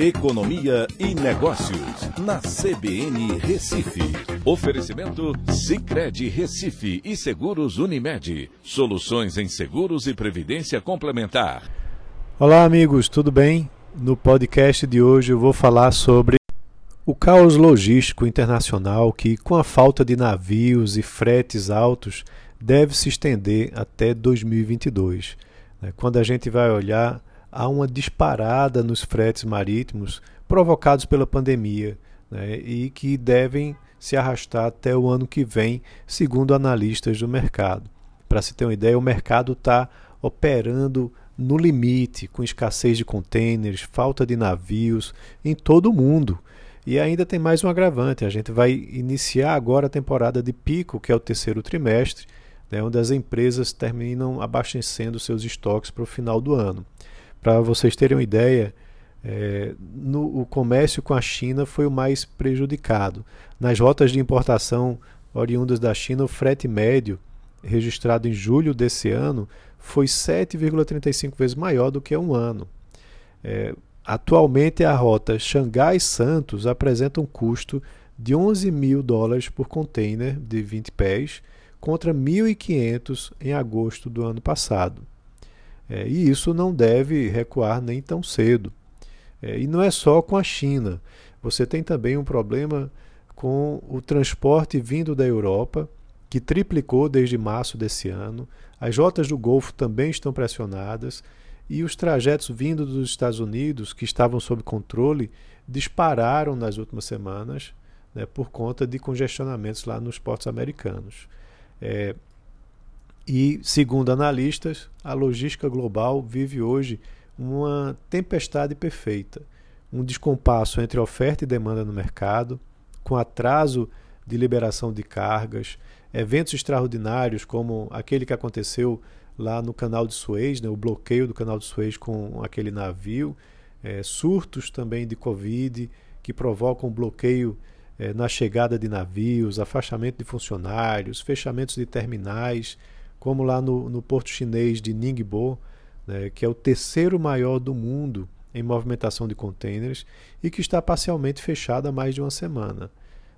Economia e Negócios, na CBN Recife. Oferecimento Cicred Recife e Seguros Unimed. Soluções em seguros e previdência complementar. Olá, amigos, tudo bem? No podcast de hoje eu vou falar sobre o caos logístico internacional que, com a falta de navios e fretes altos, deve se estender até 2022. Né? Quando a gente vai olhar há uma disparada nos fretes marítimos provocados pela pandemia né, e que devem se arrastar até o ano que vem, segundo analistas do mercado. Para se ter uma ideia, o mercado está operando no limite, com escassez de contêineres, falta de navios em todo o mundo. E ainda tem mais um agravante: a gente vai iniciar agora a temporada de pico, que é o terceiro trimestre, né, onde as empresas terminam abastecendo seus estoques para o final do ano. Para vocês terem uma ideia, é, no, o comércio com a China foi o mais prejudicado. Nas rotas de importação oriundas da China, o frete médio, registrado em julho desse ano, foi 7,35 vezes maior do que um ano. É, atualmente, a rota Xangai-Santos apresenta um custo de 11 mil dólares por container de 20 pés, contra 1.500 em agosto do ano passado. É, e isso não deve recuar nem tão cedo. É, e não é só com a China. Você tem também um problema com o transporte vindo da Europa, que triplicou desde março desse ano. As rotas do Golfo também estão pressionadas. E os trajetos vindo dos Estados Unidos, que estavam sob controle, dispararam nas últimas semanas né, por conta de congestionamentos lá nos portos americanos. É, e, segundo analistas, a logística global vive hoje uma tempestade perfeita, um descompasso entre oferta e demanda no mercado, com atraso de liberação de cargas, eventos extraordinários como aquele que aconteceu lá no canal de Suez, né, o bloqueio do canal de Suez com aquele navio, é, surtos também de Covid que provocam bloqueio é, na chegada de navios, afastamento de funcionários, fechamentos de terminais como lá no, no porto chinês de Ningbo, né, que é o terceiro maior do mundo em movimentação de contêineres e que está parcialmente fechado há mais de uma semana.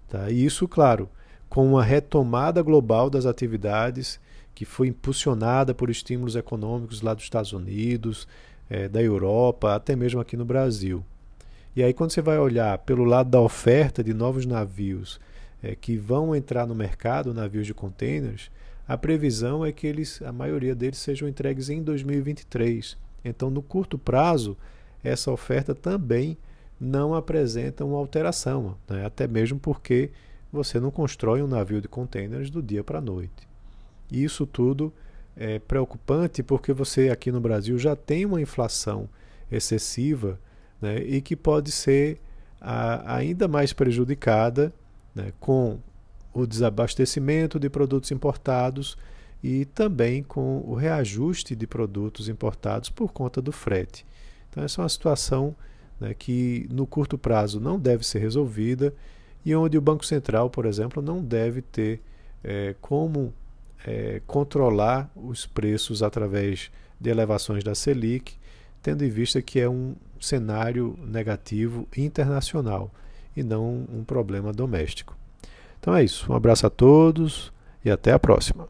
Tá? E isso, claro, com uma retomada global das atividades que foi impulsionada por estímulos econômicos lá dos Estados Unidos, é, da Europa, até mesmo aqui no Brasil. E aí, quando você vai olhar pelo lado da oferta de novos navios é, que vão entrar no mercado, navios de contêineres, a previsão é que eles, a maioria deles sejam entregues em 2023. Então, no curto prazo, essa oferta também não apresenta uma alteração, né? até mesmo porque você não constrói um navio de contêineres do dia para a noite. Isso tudo é preocupante porque você aqui no Brasil já tem uma inflação excessiva né? e que pode ser a, ainda mais prejudicada né? com o desabastecimento de produtos importados e também com o reajuste de produtos importados por conta do frete. Então, essa é uma situação né, que no curto prazo não deve ser resolvida e onde o Banco Central, por exemplo, não deve ter é, como é, controlar os preços através de elevações da Selic, tendo em vista que é um cenário negativo internacional e não um problema doméstico. Então é isso. Um abraço a todos e até a próxima.